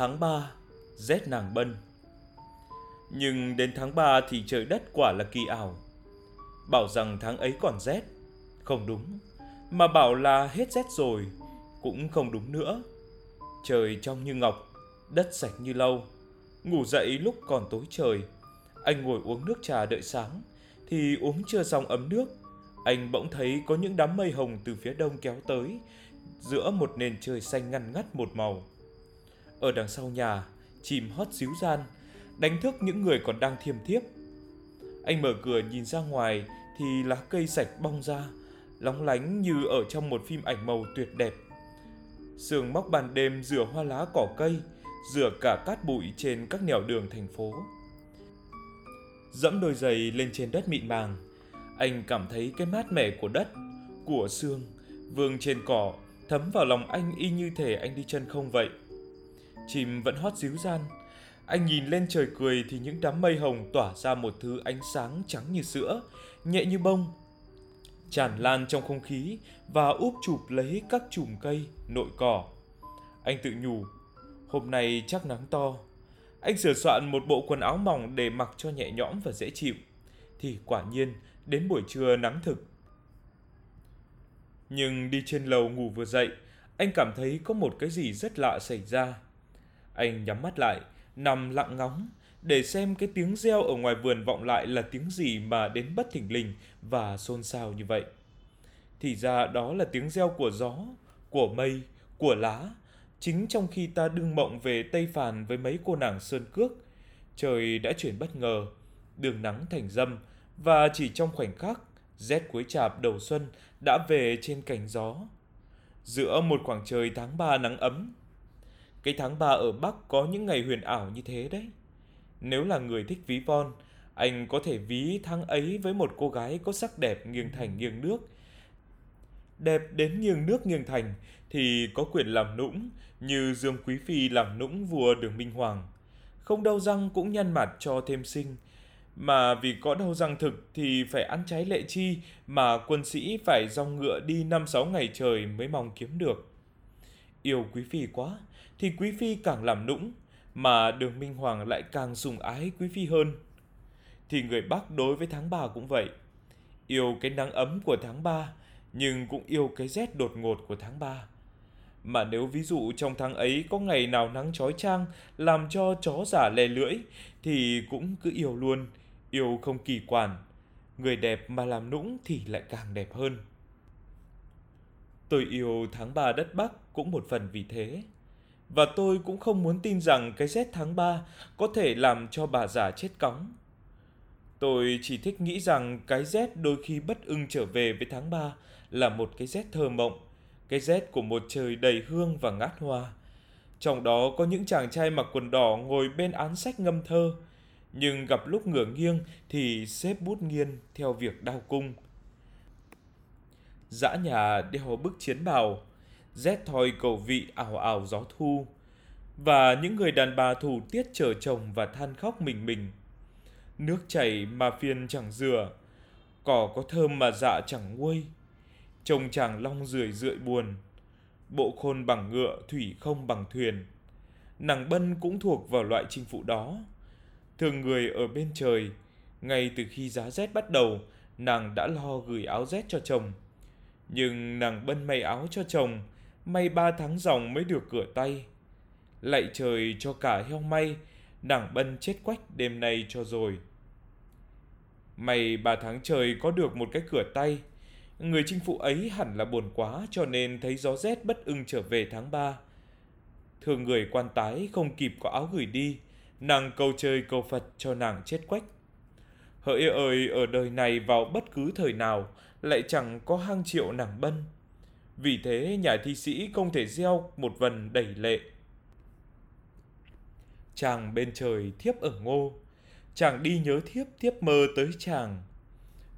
Tháng 3, rét nàng bân. Nhưng đến tháng 3 thì trời đất quả là kỳ ảo. Bảo rằng tháng ấy còn rét. Không đúng Mà bảo là hết rét rồi Cũng không đúng nữa. Trời trong như ngọc Đất sạch như lâu Ngủ dậy lúc còn tối trời. Anh ngồi uống nước trà đợi sáng Thì uống chưa xong ấm nước. Anh bỗng thấy có những đám mây hồng từ phía đông kéo tới Giữa một nền trời xanh ngăn ngắt một màu. Ở đằng sau nhà, chìm hót xíu gian, Đánh thức những người còn đang thiêm thiếp. Anh mở cửa nhìn ra ngoài Thì lá cây sạch bong ra, Lóng lánh như ở trong một phim ảnh màu tuyệt đẹp. Sương móc bàn đêm rửa hoa lá cỏ cây, Rửa cả cát bụi trên các nẻo đường thành phố. Dẫm đôi giày lên trên đất mịn màng, Anh cảm thấy cái mát mẻ của đất, Của sương Vương trên cỏ, Thấm vào lòng anh y như thể anh đi chân không vậy. Chim vẫn hót díu gian Anh nhìn lên trời cười Thì những đám mây hồng tỏa ra một thứ ánh sáng trắng như sữa Nhẹ như bông tràn lan trong không khí và úp chụp lấy các chùm cây, nội cỏ. Anh tự nhủ, hôm nay chắc nắng to. Anh sửa soạn một bộ quần áo mỏng để mặc cho nhẹ nhõm và dễ chịu. Thì quả nhiên, đến buổi trưa nắng thực. Nhưng đi trên lầu ngủ vừa dậy, anh cảm thấy có một cái gì rất lạ xảy ra. Anh nhắm mắt lại, nằm lặng ngóng, để xem cái tiếng reo ở ngoài vườn vọng lại là tiếng gì mà đến bất thình lình và xôn xao như vậy. Thì ra đó là tiếng reo của gió, của mây, của lá, chính trong khi ta đương mộng về Tây Phàn với mấy cô nàng sơn cước. Trời đã chuyển bất ngờ, đường nắng thành dâm, và chỉ trong khoảnh khắc, rét cuối chạp đầu xuân đã về trên cành gió. Giữa một khoảng trời tháng 3 nắng ấm, cái tháng 3 ở Bắc có những ngày huyền ảo như thế đấy. Nếu là người thích ví von, anh có thể ví tháng ấy với một cô gái có sắc đẹp nghiêng thành nghiêng nước. Đẹp đến nghiêng nước nghiêng thành thì có quyền làm nũng như Dương Quý Phi làm nũng vua Đường Minh Hoàng. Không đau răng cũng nhăn mặt cho thêm sinh. Mà vì có đau răng thực thì phải ăn trái lệ chi mà quân sĩ phải dòng ngựa đi năm sáu ngày trời mới mong kiếm được. Yêu Quý Phi quá thì Quý Phi càng làm nũng mà đường Minh Hoàng lại càng sùng ái quý phi hơn. Thì người Bắc đối với tháng 3 cũng vậy. Yêu cái nắng ấm của tháng 3, nhưng cũng yêu cái rét đột ngột của tháng 3. Mà nếu ví dụ trong tháng ấy có ngày nào nắng chói chang làm cho chó giả lè lưỡi thì cũng cứ yêu luôn, yêu không kỳ quản. Người đẹp mà làm nũng thì lại càng đẹp hơn. Tôi yêu tháng 3 đất Bắc cũng một phần vì thế. Và tôi cũng không muốn tin rằng cái rét tháng 3 có thể làm cho bà già chết cóng. Tôi chỉ thích nghĩ rằng cái rét đôi khi bất ưng trở về với tháng 3 là một cái rét thơ mộng, cái rét của một trời đầy hương và ngát hoa. Trong đó có những chàng trai mặc quần đỏ ngồi bên án sách ngâm thơ, nhưng gặp lúc ngửa nghiêng thì xếp bút nghiên theo việc đao cung. Dã nhà đeo bức chiến bào, rét thoi cầu vị ảo ảo gió thu, và những người đàn bà thủ tiết chờ chồng và than khóc mình mình. Nước chảy mà phiền chẳng rửa, cỏ có thơm mà dạ chẳng nguôi. Chồng chàng long rười rượi buồn, bộ khôn bằng ngựa thủy không bằng thuyền. Nàng bân cũng thuộc vào loại chinh phụ đó. Thường người ở bên trời, ngay từ khi giá rét bắt đầu, nàng đã lo gửi áo rét cho chồng. Nhưng nàng bân may áo cho chồng may ba tháng dòng mới được cửa tay. Lạy trời cho cả heo may, nàng bân chết quách đêm nay cho rồi. May ba tháng trời có được một cái cửa tay, người chinh phụ ấy hẳn là buồn quá cho nên thấy gió rét bất ưng trở về tháng ba. Thường người quan tái không kịp có áo gửi đi, nàng cầu trời cầu Phật cho nàng chết quách. Hỡi ơi ở đời này vào bất cứ thời nào lại chẳng có hang triệu nàng bân vì thế nhà thi sĩ không thể gieo một vần đầy lệ. Chàng bên trời thiếp ở ngô, chàng đi nhớ thiếp thiếp mơ tới chàng.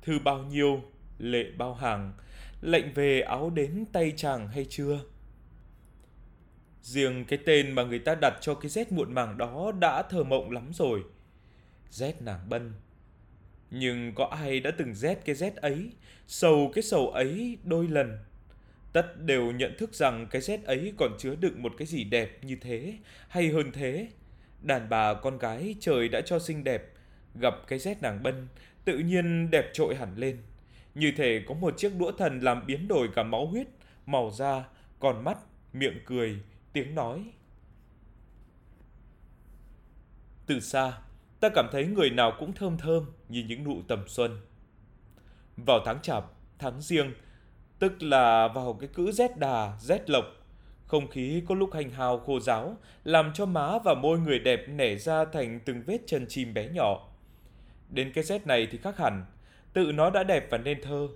Thư bao nhiêu, lệ bao hàng, lệnh về áo đến tay chàng hay chưa? Riêng cái tên mà người ta đặt cho cái rét muộn màng đó đã thơ mộng lắm rồi. Rét nàng bân. Nhưng có ai đã từng rét cái rét ấy, sầu cái sầu ấy đôi lần Tất đều nhận thức rằng cái rét ấy còn chứa đựng một cái gì đẹp như thế, hay hơn thế. Đàn bà con gái trời đã cho xinh đẹp, gặp cái rét nàng bân, tự nhiên đẹp trội hẳn lên. Như thể có một chiếc đũa thần làm biến đổi cả máu huyết, màu da, con mắt, miệng cười, tiếng nói. Từ xa, ta cảm thấy người nào cũng thơm thơm như những nụ tầm xuân. Vào tháng chạp, tháng riêng, tức là vào cái cữ rét đà, rét lộc, không khí có lúc hành hào khô ráo, làm cho má và môi người đẹp nẻ ra thành từng vết chân chim bé nhỏ. Đến cái rét này thì khác hẳn, tự nó đã đẹp và nên thơ.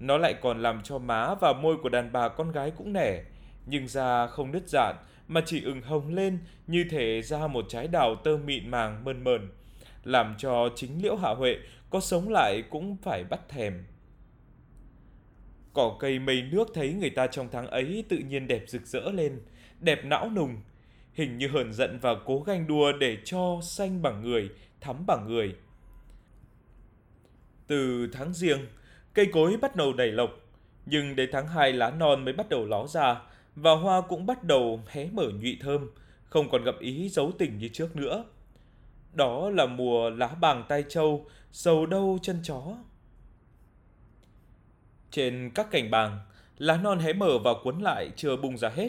Nó lại còn làm cho má và môi của đàn bà con gái cũng nẻ, nhưng da không nứt dạn mà chỉ ửng hồng lên như thể ra một trái đào tơ mịn màng mơn mờn, làm cho chính liễu hạ huệ có sống lại cũng phải bắt thèm. Cỏ cây mây nước thấy người ta trong tháng ấy tự nhiên đẹp rực rỡ lên, đẹp não nùng, hình như hờn giận và cố ganh đua để cho xanh bằng người, thắm bằng người. Từ tháng riêng, cây cối bắt đầu đầy lộc, nhưng đến tháng 2 lá non mới bắt đầu ló ra, và hoa cũng bắt đầu hé mở nhụy thơm, không còn gặp ý giấu tình như trước nữa. Đó là mùa lá bàng tai trâu, sầu đâu chân chó. Trên các cành bàng, lá non hé mở và cuốn lại chưa bung ra hết,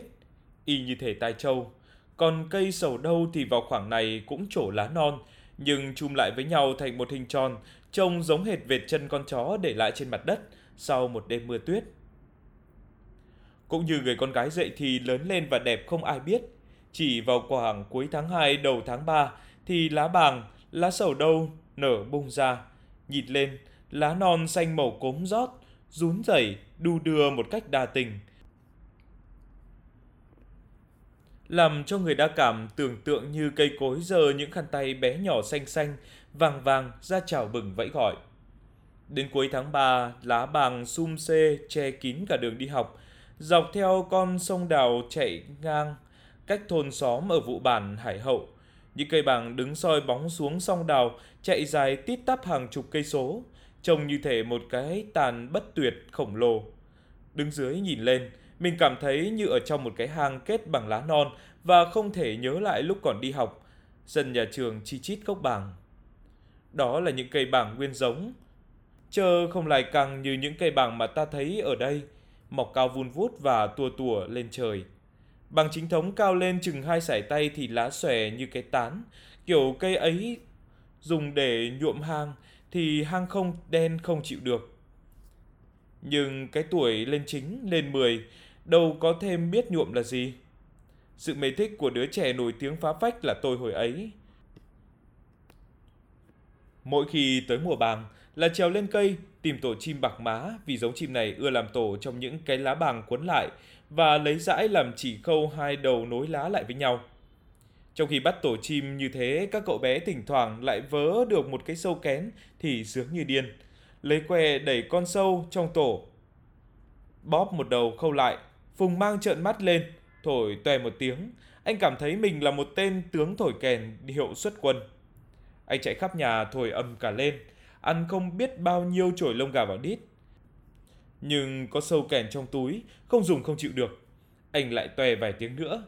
y như thể tai trâu. Còn cây sầu đâu thì vào khoảng này cũng trổ lá non, nhưng chum lại với nhau thành một hình tròn, trông giống hệt vệt chân con chó để lại trên mặt đất sau một đêm mưa tuyết. Cũng như người con gái dậy thì lớn lên và đẹp không ai biết. Chỉ vào khoảng cuối tháng 2 đầu tháng 3 thì lá bàng, lá sầu đâu nở bung ra. Nhịt lên, lá non xanh màu cốm rót, rún rẩy, đu đưa một cách đa tình. Làm cho người đa cảm tưởng tượng như cây cối giờ những khăn tay bé nhỏ xanh xanh, vàng vàng ra chào bừng vẫy gọi. Đến cuối tháng 3, lá bàng sum xê che kín cả đường đi học, dọc theo con sông đào chạy ngang cách thôn xóm ở vụ bản Hải Hậu. Những cây bàng đứng soi bóng xuống sông đào, chạy dài tít tắp hàng chục cây số, trông như thể một cái tàn bất tuyệt khổng lồ. Đứng dưới nhìn lên, mình cảm thấy như ở trong một cái hang kết bằng lá non và không thể nhớ lại lúc còn đi học. Sân nhà trường chi chít gốc bảng. Đó là những cây bảng nguyên giống. Chơ không lại căng như những cây bảng mà ta thấy ở đây – mọc cao vun vút và tua tủa lên trời. Bằng chính thống cao lên chừng hai sải tay thì lá xòe như cái tán, kiểu cây ấy dùng để nhuộm hang thì hang không đen không chịu được. Nhưng cái tuổi lên chính, lên 10, đâu có thêm biết nhuộm là gì. Sự mê thích của đứa trẻ nổi tiếng phá phách là tôi hồi ấy. Mỗi khi tới mùa bàng là trèo lên cây tìm tổ chim bạc má vì giống chim này ưa làm tổ trong những cái lá bàng cuốn lại và lấy dãi làm chỉ khâu hai đầu nối lá lại với nhau. Trong khi bắt tổ chim như thế, các cậu bé thỉnh thoảng lại vớ được một cái sâu kén thì sướng như điên. Lấy que đẩy con sâu trong tổ. Bóp một đầu khâu lại, Phùng mang trợn mắt lên, thổi tòe một tiếng. Anh cảm thấy mình là một tên tướng thổi kèn hiệu xuất quân. Anh chạy khắp nhà thổi ầm cả lên, ăn không biết bao nhiêu chổi lông gà vào đít. Nhưng có sâu kèn trong túi, không dùng không chịu được. Anh lại tòe vài tiếng nữa.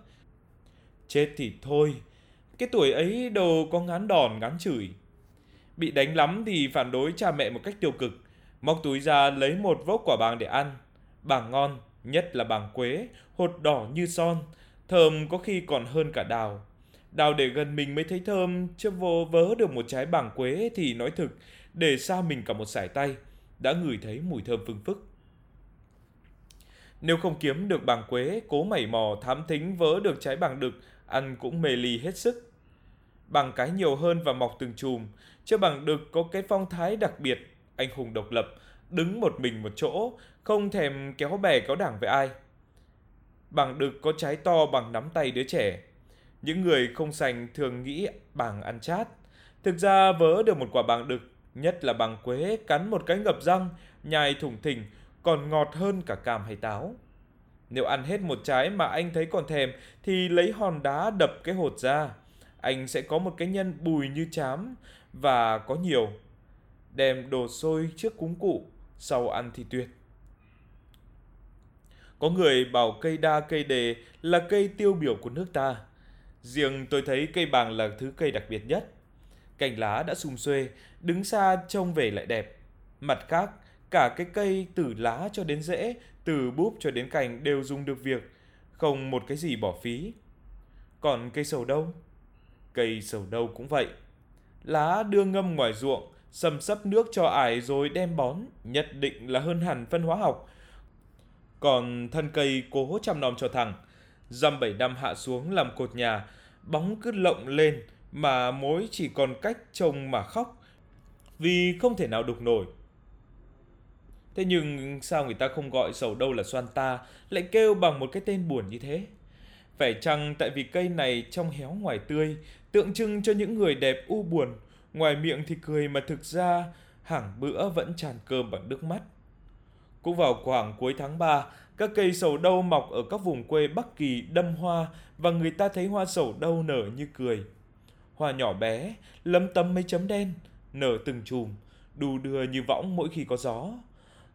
Chết thì thôi, cái tuổi ấy đâu có ngán đòn ngán chửi. Bị đánh lắm thì phản đối cha mẹ một cách tiêu cực, móc túi ra lấy một vốc quả bàng để ăn. Bàng ngon, nhất là bàng quế, hột đỏ như son, thơm có khi còn hơn cả đào. Đào để gần mình mới thấy thơm, chứ vô vớ được một trái bàng quế thì nói thực, để xa mình cả một sải tay, đã ngửi thấy mùi thơm phương phức. Nếu không kiếm được bàng quế, cố mẩy mò thám thính vớ được trái bàng đực, ăn cũng mê ly hết sức. bằng cái nhiều hơn và mọc từng chùm, chứ bằng được có cái phong thái đặc biệt, anh hùng độc lập, đứng một mình một chỗ, không thèm kéo bè kéo đảng với ai. Bằng được có trái to bằng nắm tay đứa trẻ. Những người không sành thường nghĩ bằng ăn chát. Thực ra vớ được một quả bằng đực nhất là bằng quế cắn một cái ngập răng, nhai thủng thình, còn ngọt hơn cả cam hay táo. Nếu ăn hết một trái mà anh thấy còn thèm thì lấy hòn đá đập cái hột ra. Anh sẽ có một cái nhân bùi như chám và có nhiều. Đem đồ sôi trước cúng cụ, sau ăn thì tuyệt. Có người bảo cây đa cây đề là cây tiêu biểu của nước ta. Riêng tôi thấy cây bàng là thứ cây đặc biệt nhất. Cành lá đã sum xuê, đứng xa trông về lại đẹp. Mặt khác, cả cái cây từ lá cho đến rễ, từ búp cho đến cành đều dùng được việc, không một cái gì bỏ phí. Còn cây sầu đâu? Cây sầu đâu cũng vậy. Lá đưa ngâm ngoài ruộng, sầm sấp nước cho ải rồi đem bón, nhất định là hơn hẳn phân hóa học. Còn thân cây cố chăm nom cho thẳng, dăm bảy năm hạ xuống làm cột nhà, bóng cứ lộng lên mà mối chỉ còn cách trông mà khóc, vì không thể nào đục nổi. Thế nhưng sao người ta không gọi sầu đâu là xoan ta, lại kêu bằng một cái tên buồn như thế? Phải chăng tại vì cây này trong héo ngoài tươi, tượng trưng cho những người đẹp u buồn, ngoài miệng thì cười mà thực ra hàng bữa vẫn tràn cơm bằng nước mắt. Cũng vào khoảng cuối tháng 3, các cây sầu đâu mọc ở các vùng quê Bắc Kỳ đâm hoa và người ta thấy hoa sầu đâu nở như cười. Hoa nhỏ bé, lấm tấm mấy chấm đen, nở từng chùm, đù đưa như võng mỗi khi có gió.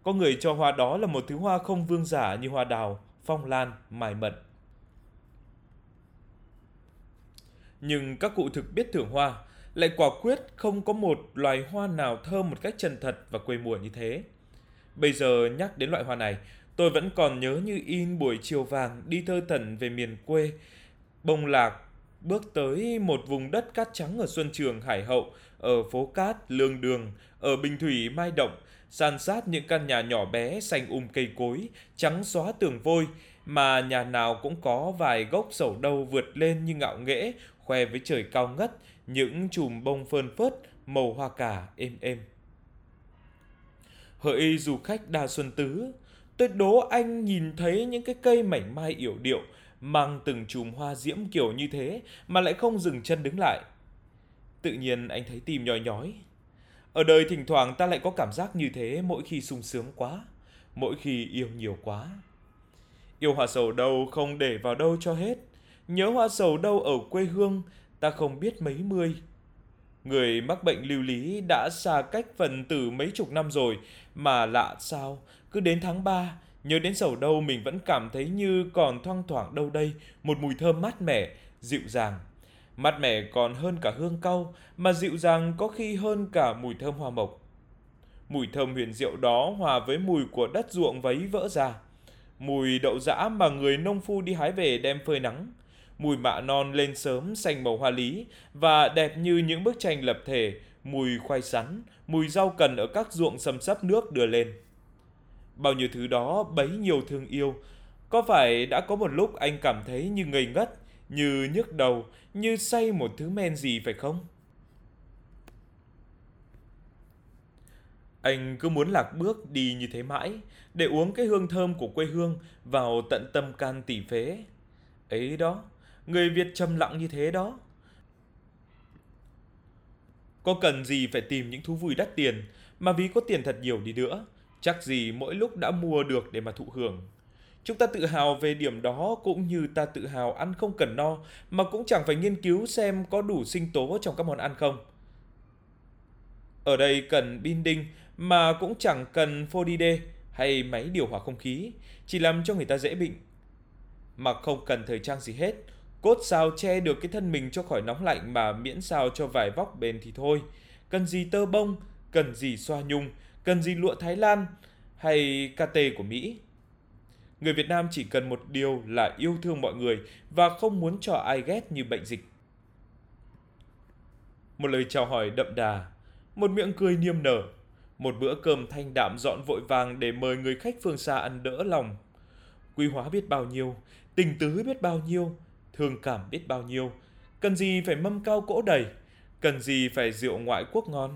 Có người cho hoa đó là một thứ hoa không vương giả như hoa đào, phong lan, mài mật. Nhưng các cụ thực biết thưởng hoa, lại quả quyết không có một loài hoa nào thơm một cách chân thật và quê mùa như thế. Bây giờ nhắc đến loại hoa này, tôi vẫn còn nhớ như in buổi chiều vàng đi thơ thần về miền quê. Bông lạc bước tới một vùng đất cát trắng ở Xuân Trường Hải Hậu, ở phố Cát, Lương Đường, ở Bình Thủy, Mai Động, san sát những căn nhà nhỏ bé xanh um cây cối, trắng xóa tường vôi, mà nhà nào cũng có vài gốc sầu đâu vượt lên như ngạo nghễ, khoe với trời cao ngất, những chùm bông phơn phớt, màu hoa cà êm êm. Hỡi du khách đa xuân tứ, tôi đố anh nhìn thấy những cái cây mảnh mai yểu điệu, mang từng chùm hoa diễm kiểu như thế mà lại không dừng chân đứng lại. Tự nhiên anh thấy tim nhói nhói. Ở đời thỉnh thoảng ta lại có cảm giác như thế mỗi khi sung sướng quá, mỗi khi yêu nhiều quá. Yêu hoa sầu đâu không để vào đâu cho hết, nhớ hoa sầu đâu ở quê hương, ta không biết mấy mươi. Người mắc bệnh lưu lý đã xa cách phần từ mấy chục năm rồi, mà lạ sao, cứ đến tháng 3, nhớ đến sầu đâu mình vẫn cảm thấy như còn thoang thoảng đâu đây, một mùi thơm mát mẻ, dịu dàng. Mát mẻ còn hơn cả hương cau, mà dịu dàng có khi hơn cả mùi thơm hoa mộc. Mùi thơm huyền diệu đó hòa với mùi của đất ruộng vấy vỡ ra. Mùi đậu dã mà người nông phu đi hái về đem phơi nắng mùi mạ non lên sớm xanh màu hoa lý và đẹp như những bức tranh lập thể, mùi khoai sắn, mùi rau cần ở các ruộng xâm sấp nước đưa lên. Bao nhiêu thứ đó bấy nhiều thương yêu, có phải đã có một lúc anh cảm thấy như ngây ngất, như nhức đầu, như say một thứ men gì phải không? Anh cứ muốn lạc bước đi như thế mãi, để uống cái hương thơm của quê hương vào tận tâm can tỉ phế. Ấy đó, Người Việt trầm lặng như thế đó. Có cần gì phải tìm những thú vui đắt tiền, mà ví có tiền thật nhiều đi nữa, chắc gì mỗi lúc đã mua được để mà thụ hưởng. Chúng ta tự hào về điểm đó cũng như ta tự hào ăn không cần no, mà cũng chẳng phải nghiên cứu xem có đủ sinh tố trong các món ăn không. Ở đây cần binding mà cũng chẳng cần Fodide hay máy điều hòa không khí, chỉ làm cho người ta dễ bệnh. Mà không cần thời trang gì hết, Cốt sao che được cái thân mình cho khỏi nóng lạnh mà miễn sao cho vải vóc bền thì thôi. Cần gì tơ bông, cần gì xoa nhung, cần gì lụa Thái Lan hay KT của Mỹ. Người Việt Nam chỉ cần một điều là yêu thương mọi người và không muốn cho ai ghét như bệnh dịch. Một lời chào hỏi đậm đà, một miệng cười niềm nở, một bữa cơm thanh đạm dọn vội vàng để mời người khách phương xa ăn đỡ lòng. Quy hóa biết bao nhiêu, tình tứ biết bao nhiêu, thương cảm biết bao nhiêu. Cần gì phải mâm cao cỗ đầy, cần gì phải rượu ngoại quốc ngon,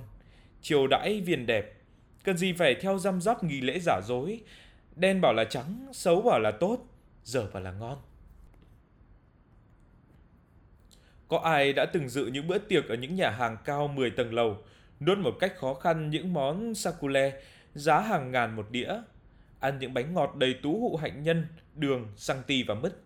chiều đãi viền đẹp, cần gì phải theo răm rắp nghi lễ giả dối, đen bảo là trắng, xấu bảo là tốt, dở bảo là ngon. Có ai đã từng dự những bữa tiệc ở những nhà hàng cao 10 tầng lầu, nuốt một cách khó khăn những món sakule giá hàng ngàn một đĩa, ăn những bánh ngọt đầy tú hụ hạnh nhân, đường, xăng ti và mứt.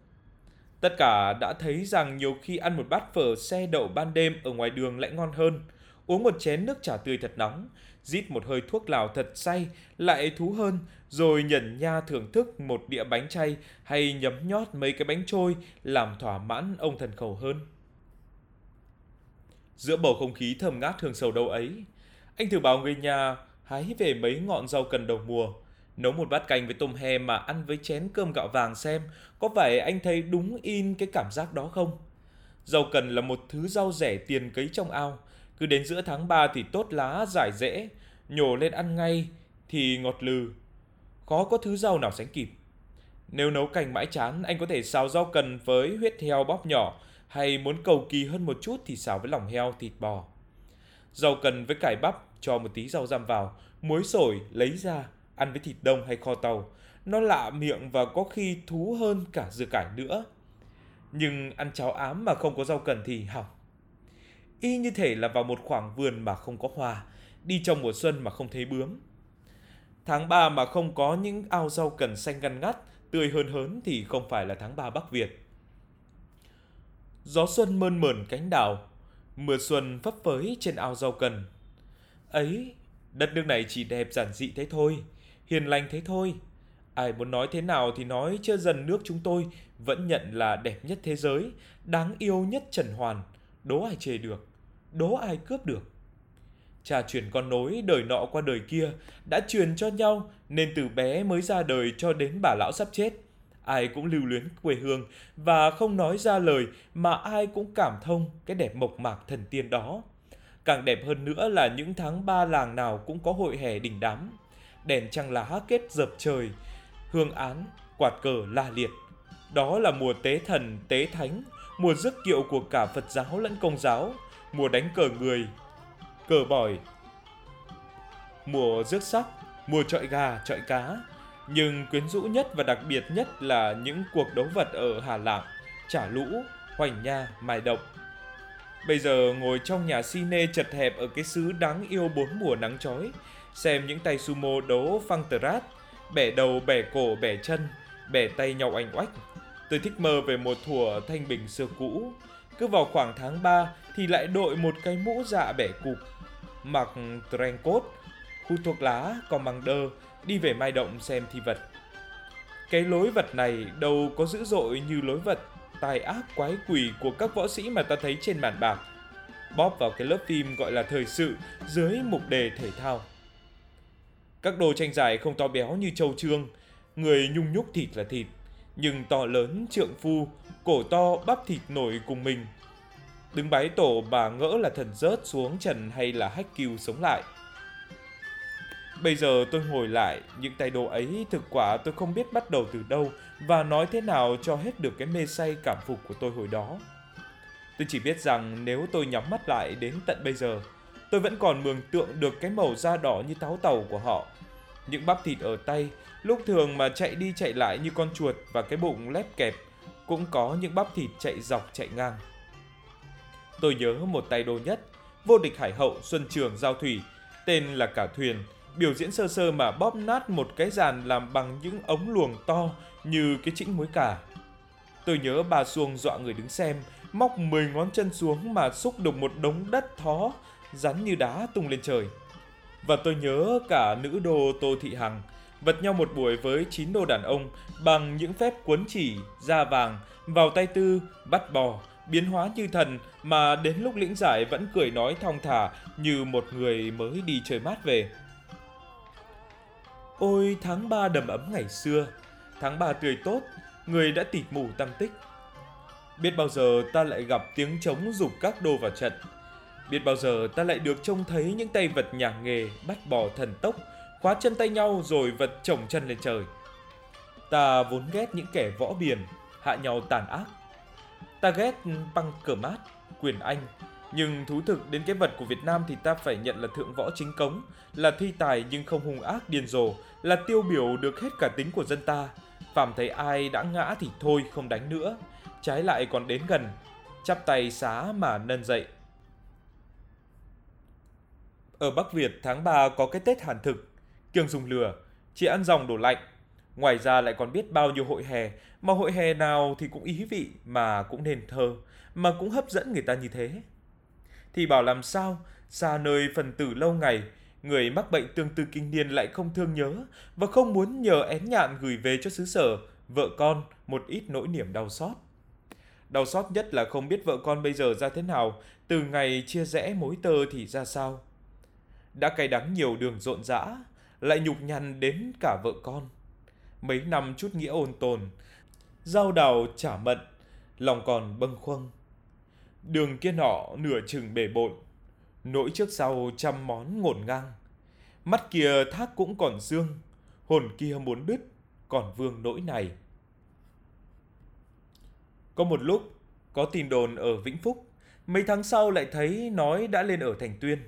Tất cả đã thấy rằng nhiều khi ăn một bát phở xe đậu ban đêm ở ngoài đường lại ngon hơn uống một chén nước trà tươi thật nóng, rít một hơi thuốc lào thật say, lại thú hơn, rồi nhẩn nha thưởng thức một đĩa bánh chay hay nhấm nhót mấy cái bánh trôi làm thỏa mãn ông thần khẩu hơn. Giữa bầu không khí thơm ngát hương sầu đâu ấy, anh thử bảo người nhà hái về mấy ngọn rau cần đầu mùa, nấu một bát canh với tôm he mà ăn với chén cơm gạo vàng xem có phải anh thấy đúng in cái cảm giác đó không? Rau cần là một thứ rau rẻ tiền cấy trong ao, cứ đến giữa tháng 3 thì tốt lá giải rễ, nhổ lên ăn ngay thì ngọt lừ. Khó có thứ rau nào sánh kịp. Nếu nấu canh mãi chán, anh có thể xào rau cần với huyết heo bóp nhỏ, hay muốn cầu kỳ hơn một chút thì xào với lòng heo, thịt bò. Rau cần với cải bắp, cho một tí rau răm vào, muối sổi lấy ra, ăn với thịt đông hay kho tàu. Nó lạ miệng và có khi thú hơn cả dưa cải nữa. Nhưng ăn cháo ám mà không có rau cần thì hỏng. Y như thể là vào một khoảng vườn mà không có hoa, đi trong mùa xuân mà không thấy bướm. Tháng 3 mà không có những ao rau cần xanh ngăn ngắt, tươi hơn hớn thì không phải là tháng 3 Bắc Việt. Gió xuân mơn mởn cánh đảo, mưa xuân phấp phới trên ao rau cần. Ấy, đất nước này chỉ đẹp giản dị thế thôi, hiền lành thế thôi. Ai muốn nói thế nào thì nói chưa dần nước chúng tôi vẫn nhận là đẹp nhất thế giới, đáng yêu nhất trần hoàn, đố ai chê được, đố ai cướp được. Cha truyền con nối đời nọ qua đời kia đã truyền cho nhau nên từ bé mới ra đời cho đến bà lão sắp chết. Ai cũng lưu luyến quê hương và không nói ra lời mà ai cũng cảm thông cái đẹp mộc mạc thần tiên đó. Càng đẹp hơn nữa là những tháng ba làng nào cũng có hội hè đình đám. Đèn trăng lá kết dập trời, hương án, quạt cờ la liệt. Đó là mùa tế thần, tế thánh, mùa rước kiệu của cả Phật giáo lẫn Công giáo, mùa đánh cờ người, cờ bỏi, mùa rước sắc, mùa trọi gà, trọi cá. Nhưng quyến rũ nhất và đặc biệt nhất là những cuộc đấu vật ở Hà Lạng, Trả Lũ, Hoành Nha, mài Động. Bây giờ ngồi trong nhà cine chật hẹp ở cái xứ đáng yêu bốn mùa nắng chói, xem những tay sumo đấu phăng tờ rát, bẻ đầu, bẻ cổ, bẻ chân, bẻ tay nhau anh oách. Tôi thích mơ về một thủa thanh bình xưa cũ. Cứ vào khoảng tháng 3 thì lại đội một cái mũ dạ bẻ cụp, mặc trench coat, hút thuốc lá, còn bằng đơ, đi về mai động xem thi vật. Cái lối vật này đâu có dữ dội như lối vật tài ác quái quỷ của các võ sĩ mà ta thấy trên màn bạc. Bóp vào cái lớp phim gọi là thời sự dưới mục đề thể thao. Các đồ tranh giải không to béo như châu trương, người nhung nhúc thịt là thịt, nhưng to lớn trượng phu, cổ to bắp thịt nổi cùng mình. Đứng bái tổ bà ngỡ là thần rớt xuống trần hay là hách kiêu sống lại. Bây giờ tôi ngồi lại, những tay đồ ấy thực quả tôi không biết bắt đầu từ đâu và nói thế nào cho hết được cái mê say cảm phục của tôi hồi đó. Tôi chỉ biết rằng nếu tôi nhắm mắt lại đến tận bây giờ, tôi vẫn còn mường tượng được cái màu da đỏ như táo tàu của họ. Những bắp thịt ở tay, lúc thường mà chạy đi chạy lại như con chuột và cái bụng lép kẹp, cũng có những bắp thịt chạy dọc chạy ngang. Tôi nhớ một tay đồ nhất, vô địch hải hậu Xuân Trường Giao Thủy, tên là Cả Thuyền, biểu diễn sơ sơ mà bóp nát một cái dàn làm bằng những ống luồng to như cái chĩnh muối cả. Tôi nhớ bà xuông dọa người đứng xem, móc 10 ngón chân xuống mà xúc được một đống đất thó, rắn như đá tung lên trời. Và tôi nhớ cả nữ đô Tô Thị Hằng, vật nhau một buổi với 9 đô đàn ông bằng những phép cuốn chỉ, da vàng, vào tay tư, bắt bò, biến hóa như thần mà đến lúc lĩnh giải vẫn cười nói thong thả như một người mới đi chơi mát về. Ôi tháng 3 đầm ấm ngày xưa, tháng 3 tươi tốt, người đã tịt mù tăng tích. Biết bao giờ ta lại gặp tiếng trống dục các đô vào trận. Biết bao giờ ta lại được trông thấy những tay vật nhà nghề bắt bò thần tốc, khóa chân tay nhau rồi vật chồng chân lên trời. Ta vốn ghét những kẻ võ biển, hạ nhau tàn ác. Ta ghét băng cờ mát, quyền anh, nhưng thú thực đến cái vật của Việt Nam thì ta phải nhận là thượng võ chính cống, là thi tài nhưng không hung ác điên rồ, là tiêu biểu được hết cả tính của dân ta. Phạm thấy ai đã ngã thì thôi không đánh nữa, trái lại còn đến gần, chắp tay xá mà nâng dậy. Ở Bắc Việt tháng 3 có cái Tết Hàn thực, kiêng dùng lửa, chỉ ăn dòng đổ lạnh. Ngoài ra lại còn biết bao nhiêu hội hè, mà hội hè nào thì cũng ý vị mà cũng nên thơ, mà cũng hấp dẫn người ta như thế. thì bảo làm sao, xa nơi phần tử lâu ngày, người mắc bệnh tương tư kinh niên lại không thương nhớ và không muốn nhờ én nhạn gửi về cho xứ sở, vợ con một ít nỗi niềm đau xót. Đau xót nhất là không biết vợ con bây giờ ra thế nào, từ ngày chia rẽ mối tơ thì ra sao. Đã cay đắng nhiều đường rộn rã, lại nhục nhằn đến cả vợ con. Mấy năm chút nghĩa ôn tồn, rau đào trả mận, lòng còn bâng khuâng. Đường kia nọ nửa chừng bể bộn, nỗi trước sau trăm món ngổn ngang. Mắt kia thác cũng còn dương, hồn kia muốn đứt, còn vương nỗi này. Có một lúc, có tin đồn ở Vĩnh Phúc, mấy tháng sau lại thấy nói đã lên ở Thành Tuyên.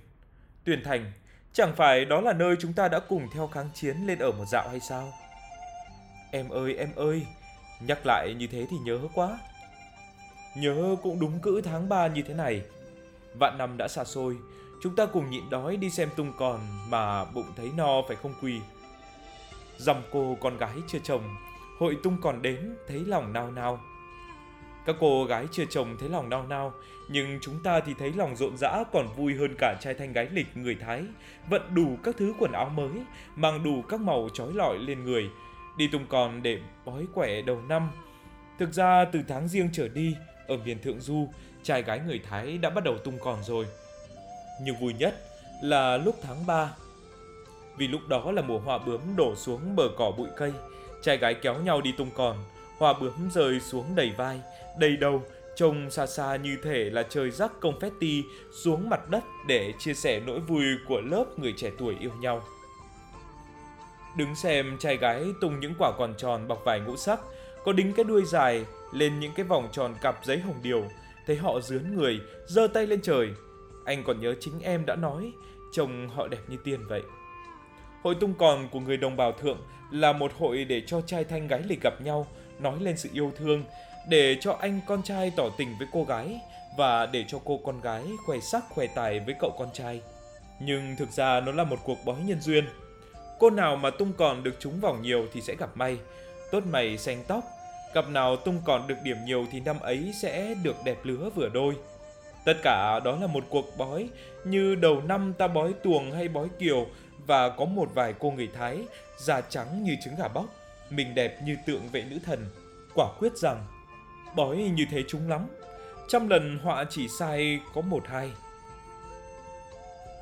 Tuyên Thành, chẳng phải đó là nơi chúng ta đã cùng theo kháng chiến lên ở một dạo hay sao? Em ơi, em ơi, nhắc lại như thế thì nhớ quá. Nhớ cũng đúng cữ tháng 3 như thế này. Vạn năm đã xa xôi, chúng ta cùng nhịn đói đi xem tung còn mà bụng thấy no phải không quỳ. Dòng cô con gái chưa chồng, hội tung còn đến thấy lòng nao nao. Các cô gái chưa chồng thấy lòng nao nao, nhưng chúng ta thì thấy lòng rộn rã còn vui hơn cả trai thanh gái lịch người Thái, vận đủ các thứ quần áo mới, mang đủ các màu trói lọi lên người, đi tung còn để bói quẻ đầu năm. Thực ra từ tháng riêng trở đi, ở miền Thượng Du, trai gái người Thái đã bắt đầu tung còn rồi. Nhưng vui nhất là lúc tháng 3. Vì lúc đó là mùa hoa bướm đổ xuống bờ cỏ bụi cây, trai gái kéo nhau đi tung còn, hoa bướm rơi xuống đầy vai, đầy đầu, trông xa xa như thể là trời rắc confetti xuống mặt đất để chia sẻ nỗi vui của lớp người trẻ tuổi yêu nhau. Đứng xem trai gái tung những quả còn tròn bọc vải ngũ sắc, có đính cái đuôi dài lên những cái vòng tròn cặp giấy hồng điều, thấy họ dướn người, giơ tay lên trời. Anh còn nhớ chính em đã nói, trông họ đẹp như tiên vậy. Hội tung còn của người đồng bào thượng là một hội để cho trai thanh gái lịch gặp nhau, nói lên sự yêu thương, để cho anh con trai tỏ tình với cô gái và để cho cô con gái khoe sắc khoe tài với cậu con trai. Nhưng thực ra nó là một cuộc bói nhân duyên. Cô nào mà tung còn được trúng vòng nhiều thì sẽ gặp may, tốt mày xanh tóc. Cặp nào tung còn được điểm nhiều thì năm ấy sẽ được đẹp lứa vừa đôi. Tất cả đó là một cuộc bói như đầu năm ta bói tuồng hay bói kiều và có một vài cô người Thái da trắng như trứng gà bóc, mình đẹp như tượng vệ nữ thần. Quả quyết rằng bói như thế chúng lắm. Trăm lần họa chỉ sai có một hai.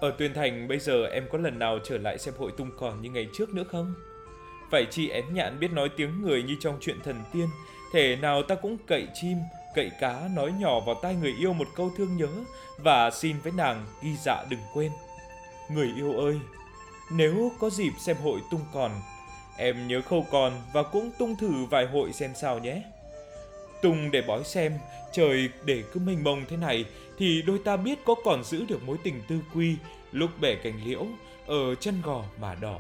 Ở Tuyên Thành bây giờ em có lần nào trở lại xem hội tung còn như ngày trước nữa không? Phải chi én nhạn biết nói tiếng người như trong chuyện thần tiên, thể nào ta cũng cậy chim, cậy cá nói nhỏ vào tai người yêu một câu thương nhớ và xin với nàng ghi dạ đừng quên. Người yêu ơi, nếu có dịp xem hội tung còn, em nhớ khâu còn và cũng tung thử vài hội xem sao nhé. Tung để bói xem, trời để cứ mênh mông thế này thì đôi ta biết có còn giữ được mối tình tư quy lúc bẻ cành liễu ở chân gò mà đỏ.